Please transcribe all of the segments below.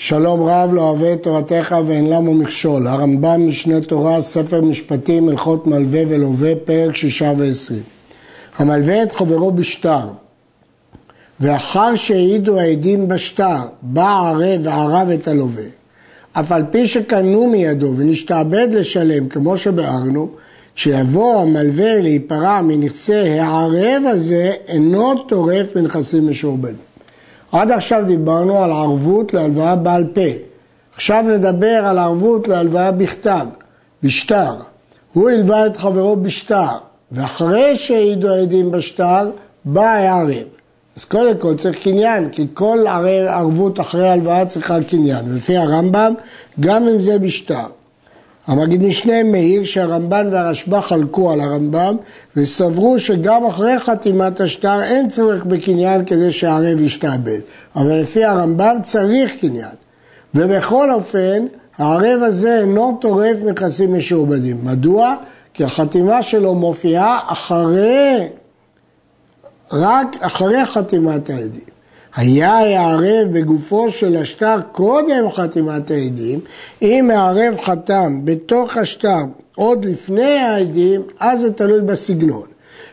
שלום רב לא אוהב את תורתך ואין למו מכשול. הרמב"ם משנה תורה, ספר משפטים, הלכות מלווה ולווה, פרק שישה ועשרים. המלווה את חברו בשטר, ואחר שהעידו העדים בשטר, בא ערב וערב את הלווה. אף על פי שקנו מידו ונשתעבד לשלם, כמו שביארנו, כשיבוא המלווה להיפרע מנכסי הערב הזה, אינו טורף מנכסים משועבדים. עד עכשיו דיברנו על ערבות להלוואה בעל פה. עכשיו נדבר על ערבות להלוואה בכתב, בשטר. הוא הלווה את חברו בשטר, ואחרי שהעידו העדים בשטר, בא הערב. אז קודם כל צריך קניין, כי כל ערבות אחרי הלוואה צריכה קניין. ולפי הרמב"ם, גם אם זה בשטר. המגיד משנה מאיר שהרמב"ן והרשב"א חלקו על הרמב"ם וסברו שגם אחרי חתימת השטר אין צורך בקניין כדי שהערב ישתעבד. אבל לפי הרמב"ם צריך קניין. ובכל אופן, הערב הזה אינו טורף נכסים משועבדים. מדוע? כי החתימה שלו מופיעה אחרי, רק אחרי חתימת העדים. היה הערב בגופו של השטר קודם חתימת העדים, אם הערב חתם בתוך השטר עוד לפני העדים, אז זה תלוי בסגנון.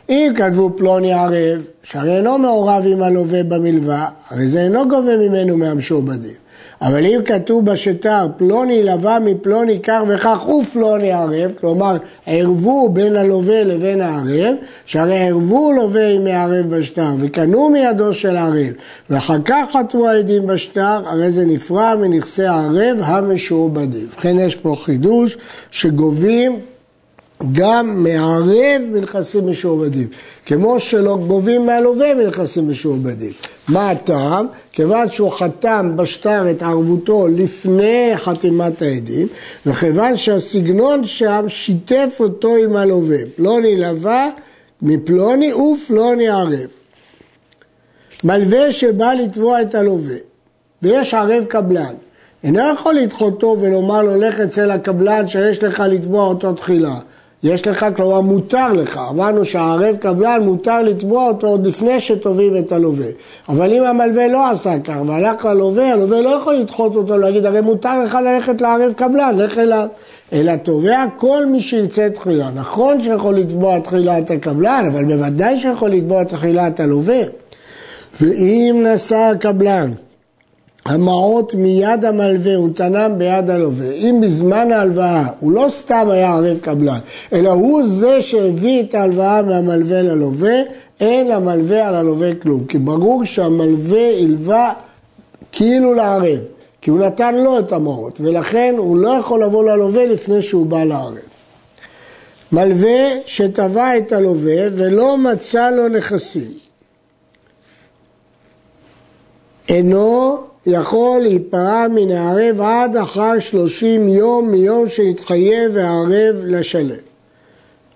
אם כתבו פלוני ערב, שהרי אינו מעורב עם הלווה במלווה, הרי זה אינו גובה ממנו מהמשועבדים. אבל אם כתוב בשטר פלוני לבא מפלוני כך וכך ופלוני ערב, כלומר ערבו בין הלווה לבין הערב, שהרי ערבו לווה עם הערב בשטר וקנו מידו של הערב ואחר כך חתמו העדים בשטר, הרי זה נפרע מנכסי הערב המשועבדים. ובכן יש פה חידוש שגובים גם מערב מנכסים משועבדים, כמו שלא גובים מהלווה מנכסים משועבדים. מה הטעם? כיוון שהוא חתם בשטר את ערבותו לפני חתימת העדים, וכיוון שהסגנון שם שיתף אותו עם הלווה. פלוני לווה מפלוני ופלוני ערב. מלווה שבא לתבוע את הלווה, ויש ערב קבלן. אינו יכול לדחותו ולומר לו לך אצל הקבלן שיש לך לתבוע אותו תחילה. יש לך, כלומר מותר לך. אמרנו שהערב קבלן מותר לתבוע אותו עוד לפני שתובעים את הלווה. אבל אם המלווה לא עשה כך והלך ללווה, הלווה לא יכול לדחות אותו, להגיד, הרי מותר לך ללכת לערב קבלן, לך אליו. אלא תובע כל מי שירצה תחילה. נכון שיכול לתבוע תחילה את הקבלן, אבל בוודאי שיכול לתבוע תחילה את הלווה. ואם נשא הקבלן המעות מיד המלווה ונתנם ביד הלווה. אם בזמן ההלוואה הוא לא סתם היה ערב קבלן, אלא הוא זה שהביא את ההלוואה מהמלווה ללווה, אין למלווה על הלווה כלום. כי ברור שהמלווה הלווה כאילו לערב, כי הוא נתן לו את המעות, ולכן הוא לא יכול לבוא ללווה לפני שהוא בא לערב. מלווה שתבע את הלווה ולא מצא לו נכסים. אינו יכול להיפרע מן הערב עד אחר שלושים יום מיום שהתחייב הערב לשלם.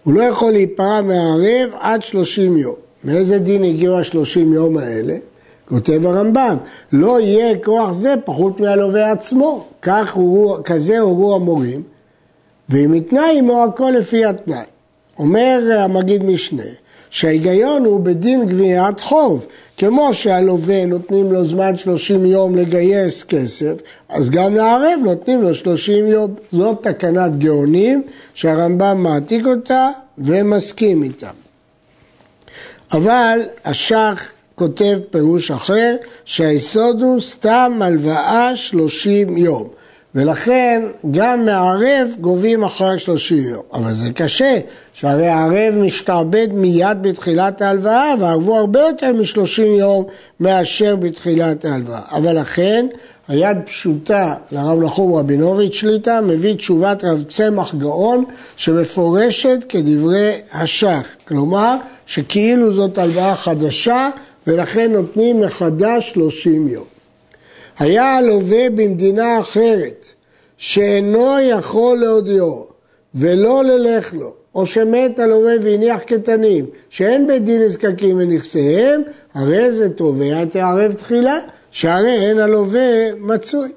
הוא לא יכול להיפרע מהערב עד שלושים יום. מאיזה דין הגיעו השלושים יום האלה? כותב הרמב"ם, לא יהיה כוח זה פחות מהלווה עצמו, כך הוא, כזה הורו המורים, ואם יתנאי עמו הכל לפי התנאי. אומר המגיד משנה, שההיגיון הוא בדין גביית חוב, כמו שהלווה נותנים לו זמן 30 יום לגייס כסף, אז גם לערב נותנים לו 30 יום. זאת תקנת גאונים שהרמב"ם מעתיק אותה ומסכים איתה. אבל השח כותב פירוש אחר, שהיסוד הוא סתם הלוואה 30 יום. ולכן גם מערב גובים אחרי 30 יום. אבל זה קשה, שהרי הערב משתעבד מיד בתחילת ההלוואה וערבו הרבה יותר מ-30 יום מאשר בתחילת ההלוואה. אבל לכן היד פשוטה לרב נחום רבינוביץ' שליטה מביא תשובת רב צמח גאון שמפורשת כדברי השח. כלומר שכאילו זאת הלוואה חדשה ולכן נותנים מחדש 30 יום. היה הלווה במדינה אחרת, שאינו יכול להודיעו ולא ללך לו, או שמת הלווה והניח קטנים, שאין בית דין נזקקים לנכסיהם, הרי זה תובע את הערב תחילה, שהרי אין הלווה מצוי.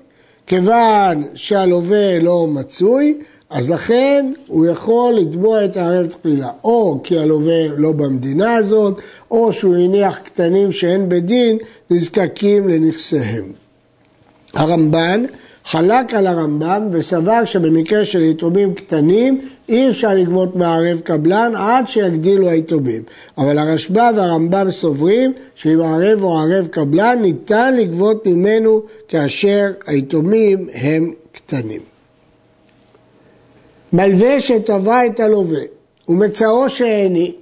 כיוון שהלווה לא מצוי, אז לכן הוא יכול לתבוע את הערב תחילה, או כי הלווה לא במדינה הזאת, או שהוא הניח קטנים שאין בדין נזקקים לנכסיהם. הרמב"ן חלק על הרמב"ם וסבר שבמקרה של יתומים קטנים אי אפשר לגבות מערב קבלן עד שיגדילו היתומים. אבל הרשב"א והרמב"ם סוברים שאם ערב או ערב קבלן ניתן לגבות ממנו כאשר היתומים הם קטנים. מלווה שטבע את הלווה ומצאו שאיני,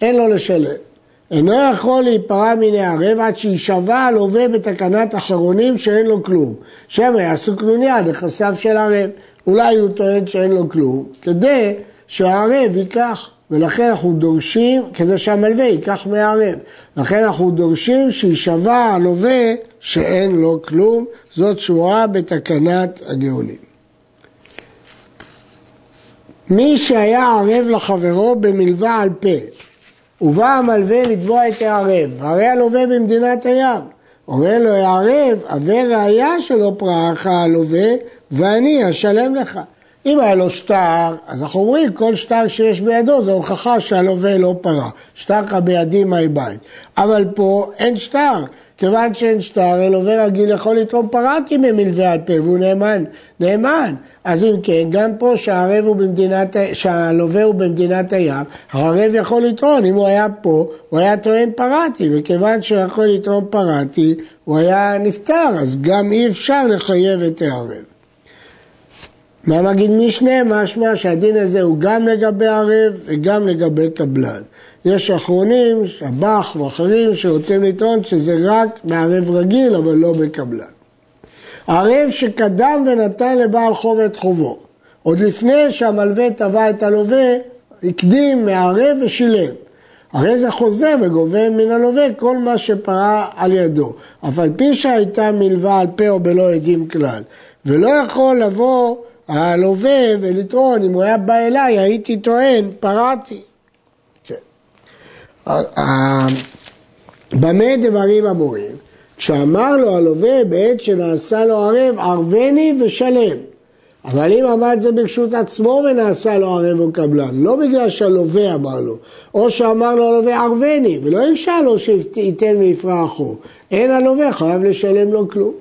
אין לו לשלם. אינו יכול להיפרע מן הערב עד שיישבע הלווה בתקנת אחרונים שאין לו כלום. שמא יעשו קנוניה נכסיו של ערב. אולי הוא טוען שאין לו כלום, כדי שהערב ייקח. ולכן אנחנו דורשים, כדי שהמלווה ייקח מהערב. לכן אנחנו דורשים שיישבע הלווה שאין לו כלום. זאת שורה בתקנת הגאונים. מי שהיה ערב לחברו במלווה על פה ובא המלווה לתבוע את הערב, הרי הלווה במדינת הים. אומר לו הערב, הווה ראיה שלא פרעך הלווה ואני אשלם לך. אם היה לו שטר, אז אנחנו אומרים, כל שטר שיש בידו זו הוכחה שהלווה לא פרע. שטר בידי מי בית. אבל פה אין שטר. כיוון שאין שטר, הלווה רגיל יכול לתרום פרטי ממלווה על פה, והוא נאמן, נאמן. אז אם כן, גם פה שהערב הוא במדינת, שהלווה הוא במדינת הים, הערב יכול לטעון, אם הוא היה פה, הוא היה טוען פרטי, וכיוון שהוא יכול לתרום פרטי, הוא היה נפטר, אז גם אי אפשר לחייב את הערב. מהמגיד משנה משמע שהדין הזה הוא גם לגבי ערב וגם לגבי קבלן. יש אחרונים, שב"ח ואחרים שרוצים לטעון שזה רק מערב רגיל אבל לא בקבלן. ערב שקדם ונתן לבעל חוב את חובו. עוד לפני שהמלווה תבע את הלווה, הקדים מערב ושילם. הרי זה חוזה וגובה מן הלווה כל מה שפרע על ידו, אף על פי שהייתה מלווה על פה או בלא עדים כלל. ולא יכול לבוא הלווה ולטעון, אם הוא היה בא אליי הייתי טוען, פרעתי. במה דברים אמורים? כשאמר לו הלווה בעת שנעשה לו ערב, ערבני ושלם. אבל אם עמד זה ברשות עצמו ונעשה לו ערב או קבלן, לא בגלל שהלווה אמר לו, או שאמר לו הלווה ערבני, ולא הרשה לו שייתן ויפרע החוב, אין הלווה חייב לשלם לו כלום.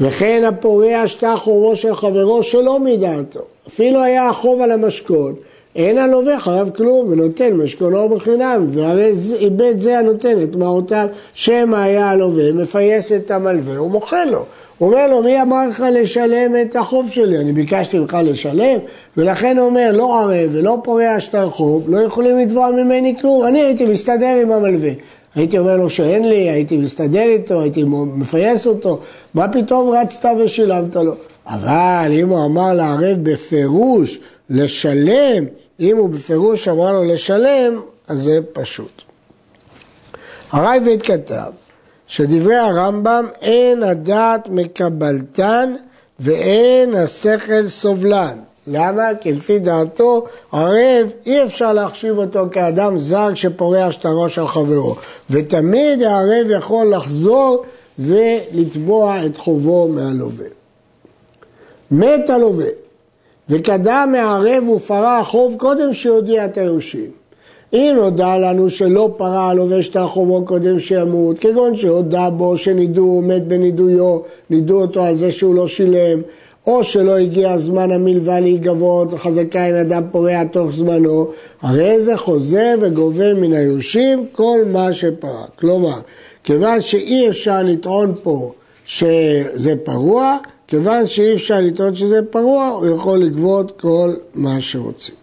וכן הפורע שטח חובו של חברו שלא מדעתו, אפילו היה החוב על המשכון, אין הלווה חייב כלום ונותן משכונו בחינם, והרי איבד זה הנותן את מעותיו, שמא היה הלווה, מפייס את המלווה ומוכר לו. הוא אומר לו, מי אמר לך לשלם את החוב שלי? אני ביקשתי ממך לשלם, ולכן הוא אומר, לא ערב ולא פורע שטר חוב, לא יכולים לתבוע ממני כלום, אני הייתי מסתדר עם המלווה. הייתי אומר לו שאין לי, הייתי מסתדר איתו, הייתי מפייס אותו, מה פתאום רצת ושילמת לו? אבל אם הוא אמר לערב בפירוש לשלם, אם הוא בפירוש אמר לו לשלם, אז זה פשוט. הרייבד כתב שדברי הרמב"ם אין הדעת מקבלתן ואין השכל סובלן. למה? כי לפי דעתו ערב אי אפשר להחשיב אותו כאדם זר שפורע שטרו של חברו ותמיד הערב יכול לחזור ולתבוע את חובו מהלווה. מת הלווה וקדם מערב ופרע החוב קודם שיודיע את היורשים. אם נודע לנו שלא פרע הלווה שטר חובו קודם שימות, כגון שהודה בו שנידו, מת בנידויו, נידו אותו על זה שהוא לא שילם, או שלא הגיע זמן המלווה להיגבות וחזקה אין אדם פורע תוך זמנו, הרי זה חוזה וגובה מן היורשים כל מה שפרע. כלומר, כיוון שאי אפשר לטעון פה שזה פרוע, כיוון שאי אפשר לטעון שזה פרוע, הוא יכול לגבות כל מה שרוצים.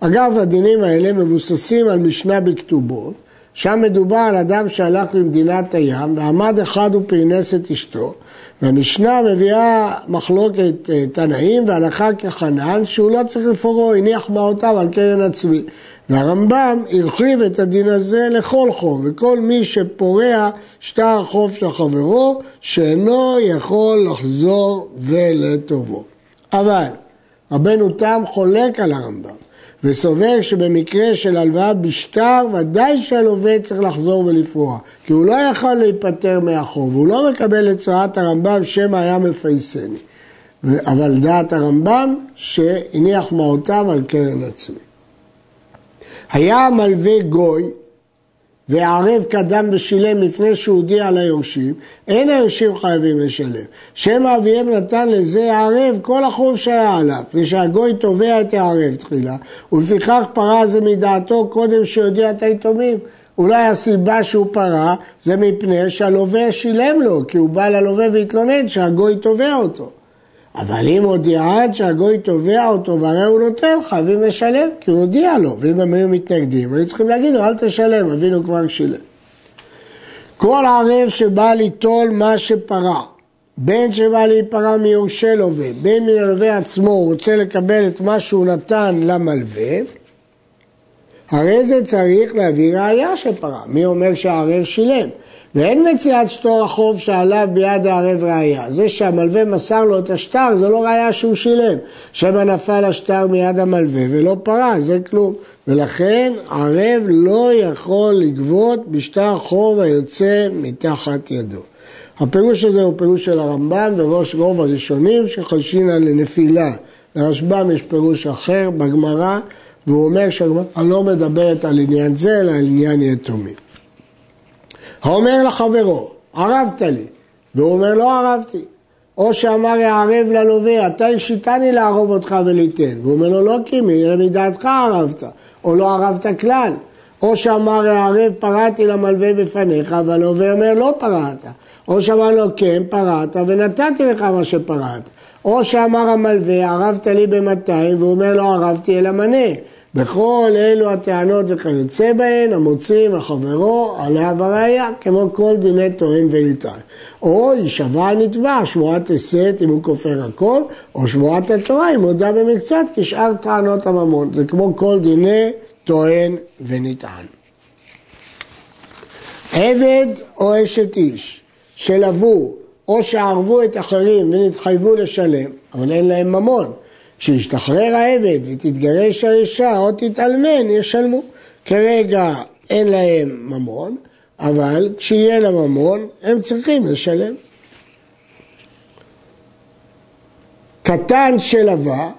אגב, הדינים האלה מבוססים על משנה בכתובות, שם מדובר על אדם שהלך למדינת הים ועמד אחד ופרנס את אשתו, והמשנה מביאה מחלוקת אה, תנאים והלכה כחנן שהוא לא צריך לפורו, הניח מעותיו על קרן הצבי. והרמב"ם הרחיב את הדין הזה לכל חוב, וכל מי שפורע שטר חוב של חברו, שאינו יכול לחזור ולטובו. אבל רבנו תם חולק על הרמב"ם, וסובר שבמקרה של הלוואה בשטר, ודאי שהלווה צריך לחזור ולפרוע, כי הוא לא יכול להיפטר מהחוב, הוא לא מקבל את צורת הרמב"ם שמא היה מפייסני. אבל דעת הרמב"ם שהניח מעותיו על קרן עצמי. היה מלווה גוי והערב קדם ושילם לפני שהוא הודיע ליורשים, אין היורשים חייבים לשלם. שמא אביהם נתן לזה הערב כל החוב שהיה עליו, מפני שהגוי תובע את הערב תחילה, ולפיכך פרה זה מדעתו קודם שיודיע את היתומים. אולי הסיבה שהוא פרה זה מפני שהלווה שילם לו, כי הוא בא ללווה והתלונן שהגוי תובע אותו. אבל אם הודיע עד שהגוי תובע אותו והרי הוא נותן, חייבים לשלם, כי הוא הודיע לו, ואם הם היו מתנגדים, היו צריכים להגיד לו, אל תשלם, אבינו כבר שילם. כל ערב שבא ליטול מה שפרה, בין שבא להיפרע מיורשי לווה, בין מן הלווה עצמו הוא רוצה לקבל את מה שהוא נתן למלווה, הרי זה צריך להביא ראייה שפרה. מי אומר שהערב שילם? ואין מציאת שטור החוב שעליו ביד הערב ראייה. זה שהמלווה מסר לו את השטר, זה לא ראייה שהוא שילם. שמא נפל השטר מיד המלווה ולא פרה, זה כלום. ולכן ערב לא יכול לגבות בשטר חוב היוצא מתחת ידו. הפירוש הזה הוא פירוש של הרמב"ם וראש רוב הראשונים שחלשין על נפילה. לרשב"ם יש פירוש אחר בגמרא, והוא אומר שהגמרא לא מדברת על עניין זה, אלא על עניין יתומים. האומר לחברו, ערבת לי, והוא אומר לא ערבתי. או שאמר יערב ללווה, אתה השיתני לערוב אותך וליתן. והוא אומר לו לא קימי, מדעתך ערבת, או לא ערבת כלל. או שאמר יערב פרעתי למלווה בפניך, והלווה אומר לא פרעת. או שאמר לו כן פרעת ונתתי לך מה שפרעת. או שאמר המלווה ערבת לי במאתיים והוא אומר לא ערבתי אלא מנה. בכל אלו הטענות וכיוצא בהן, המוצאים החברו עליה בראייה, כמו כל דיני טוען וליטן. או יישבע הנתבע, שבועת הסת אם הוא כופר הכל, או שבועת התורה אם הודה במקצת כשאר טענות הממון. זה כמו כל דיני טוען ונטען. עבד או אשת איש שלוו או שערבו את אחרים ונתחייבו לשלם, אבל אין להם ממון. כשישתחרר העבד ותתגרש האישה או תתאלמן, ישלמו. כרגע אין להם ממון, אבל כשיהיה לה ממון, הם צריכים לשלם. קטן שלווה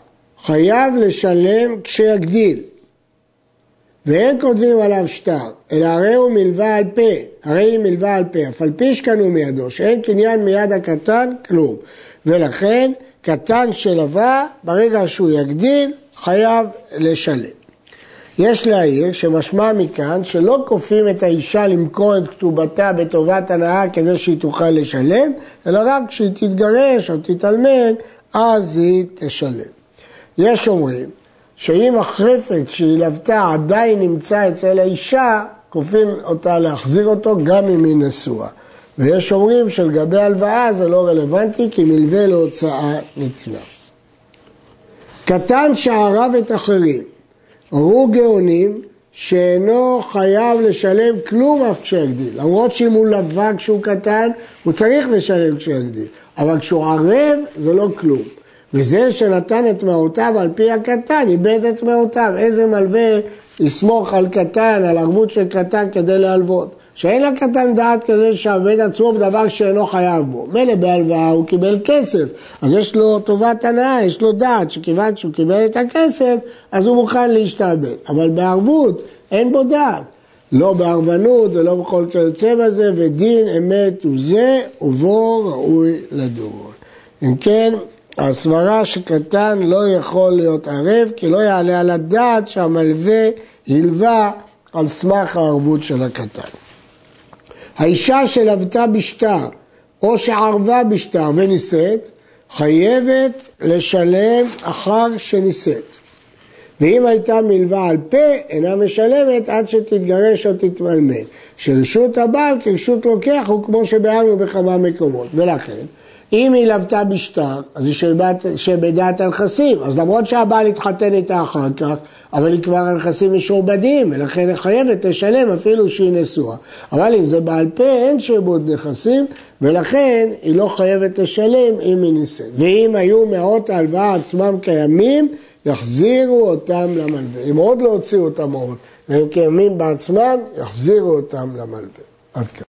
חייב לשלם כשיגדיל, ואין כותבים עליו שטר, אלא הרי הוא מלווה על פה, הרי היא מלווה על פה, אף על פי שקנו מידו, שאין קניין מיד הקטן, כלום. ולכן קטן שלווה, ברגע שהוא יגדיל, חייב לשלם. יש להעיר שמשמע מכאן שלא כופים את האישה למכור את כתובתה בטובת הנאה כדי שהיא תוכל לשלם, אלא רק כשהיא תתגרש או תתאלמן, אז היא תשלם. יש אומרים שאם החפץ שהיא לוותה עדיין נמצא אצל האישה, כופים אותה להחזיר אותו גם אם היא נשואה. ויש אומרים שלגבי הלוואה זה לא רלוונטי כי מלווה להוצאה ניתנה. קטן שערב את אחרים, הורו גאונים שאינו חייב לשלם כלום אף כשיגדיל. למרות שאם הוא לווה כשהוא קטן, הוא צריך לשלם כשיגדיל. אבל כשהוא ערב זה לא כלום. וזה שנתן את מעותיו על פי הקטן, איבד את מעותיו. איזה מלווה יסמוך על קטן, על ערבות של קטן כדי להלוות? שאין לקטן דעת כדי שעבד עצמו בדבר שאינו חייב בו. מילא בהלוואה הוא קיבל כסף, אז יש לו טובת הנאה, יש לו דעת, שכיוון שהוא קיבל את הכסף, אז הוא מוכן להשתעבד. אבל בערבות אין בו דעת. לא בערבנות ולא בכל כיוצא בזה, ודין אמת הוא זה, ובו ראוי לדורות. אם כן, הסברה שקטן לא יכול להיות ערב, כי לא יעלה על הדעת שהמלווה הלווה על סמך הערבות של הקטן. האישה שלוותה בשטר או שערבה בשטר ונישאת, חייבת לשלם אחר שנישאת. ואם הייתה מלווה על פה, אינה משלמת עד שתתגרש או תתמלמל. שרשות הבעל כרשות לוקח הוא כמו שביארנו בכמה מקומות. ולכן, אם היא לוותה בשטר, אז היא שבדעת הנכסים, אז למרות שהבעל התחתן איתה אחר כך, אבל היא כבר הנכסים משועבדים, ולכן היא חייבת לשלם אפילו שהיא נשואה. אבל אם זה בעל פה, אין שעבוד נכסים, ולכן היא לא חייבת לשלם אם היא נישאת. ואם היו מאות ההלוואה עצמם קיימים, יחזירו אותם למלווה. אם עוד לא הוציאו אותם עוד, והם קיימים בעצמם, יחזירו אותם למלווה. עד כאן.